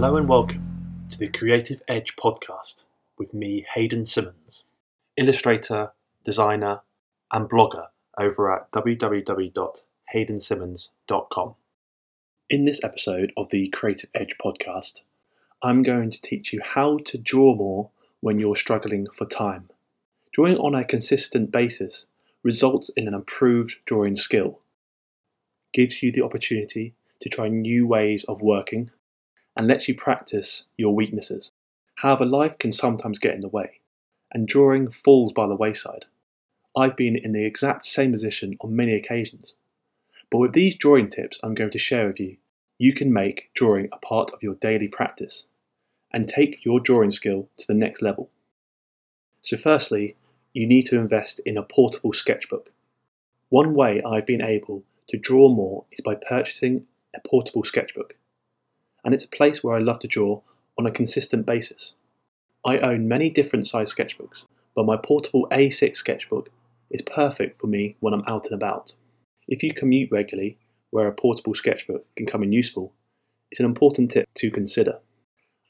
Hello and welcome to the Creative Edge podcast with me, Haydn Symons, illustrator, designer, and blogger over at www.haydnsymons.com. In this episode of the Creative Edge podcast, I'm going to teach you how to draw more when you're struggling for time. Drawing on a consistent basis results in an improved drawing skill, gives you the opportunity to try new ways of working, and lets you practice your weaknesses. However, life can sometimes get in the way, and drawing falls by the wayside. I've been in the exact same position on many occasions. But with these drawing tips I'm going to share with you, you can make drawing a part of your daily practice and take your drawing skill to the next level. So, firstly, you need to invest in a portable sketchbook. One way I've been able to draw more is by purchasing a portable sketchbook, and it's a place where I love to draw on a consistent basis. I own many different size sketchbooks, but my portable A6 sketchbook is perfect for me when I'm out and about. If you commute regularly, where a portable sketchbook can come in useful, it's an important tip to consider.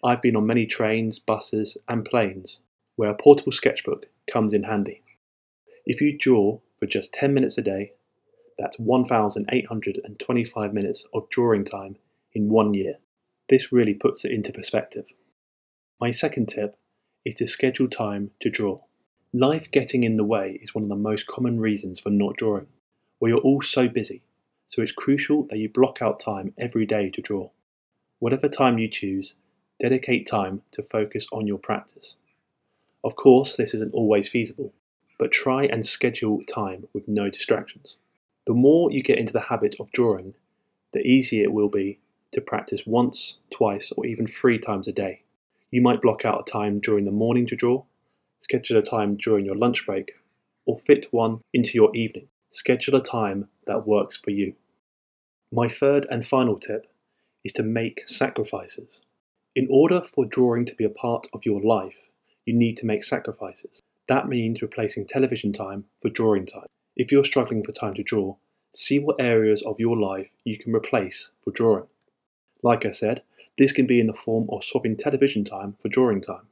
I've been on many trains, buses, and planes where a portable sketchbook comes in handy. If you draw for just 10 minutes a day, that's 1,825 minutes of drawing time in one year. This really puts it into perspective. My second tip is to schedule time to draw. Life getting in the way is one of the most common reasons for not drawing. We are all so busy, so it's crucial that you block out time every day to draw. Whatever time you choose, dedicate time to focus on your practice. Of course, this isn't always feasible, but try and schedule time with no distractions. The more you get into the habit of drawing, the easier it will be to practice once, twice, or even three times a day. You might block out a time during the morning to draw, schedule a time during your lunch break, or fit one into your evening. Schedule a time that works for you. My third and final tip is to make sacrifices. In order for drawing to be a part of your life, you need to make sacrifices. That means replacing television time for drawing time. If you're struggling for time to draw, see what areas of your life you can replace for drawing. Like I said, this can be in the form of swapping television time for drawing time,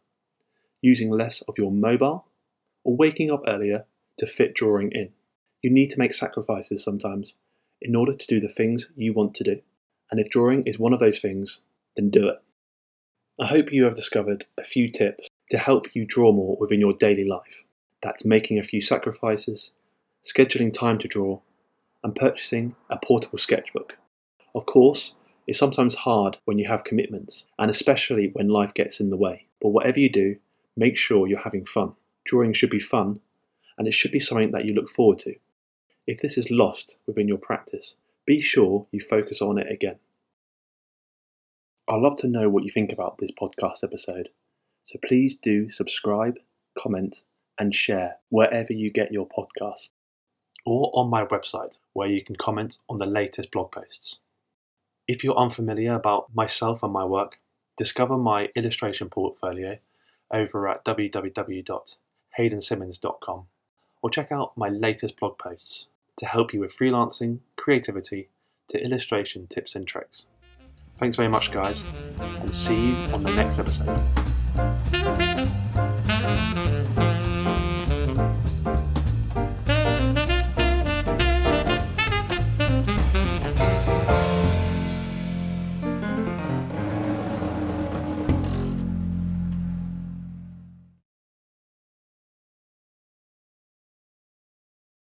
using less of your mobile, or waking up earlier to fit drawing in. You need to make sacrifices sometimes in order to do the things you want to do. And if drawing is one of those things, then do it. I hope you have discovered a few tips to help you draw more within your daily life. That's making a few sacrifices, scheduling time to draw, and purchasing a portable sketchbook. Of course, it's sometimes hard when you have commitments, and especially when life gets in the way. But whatever you do, make sure you're having fun. Drawing should be fun, and it should be something that you look forward to. If this is lost within your practice, be sure you focus on it again. I'd love to know what you think about this podcast episode, so please do subscribe, comment, and share wherever you get your podcast, or on my website where you can comment on the latest blog posts. If you're unfamiliar about myself and my work, discover my illustration portfolio over at www.haydnsymons.com or check out my latest blog posts to help you with freelancing, creativity, to illustration tips and tricks. Thanks very much, guys, and see you on the next episode.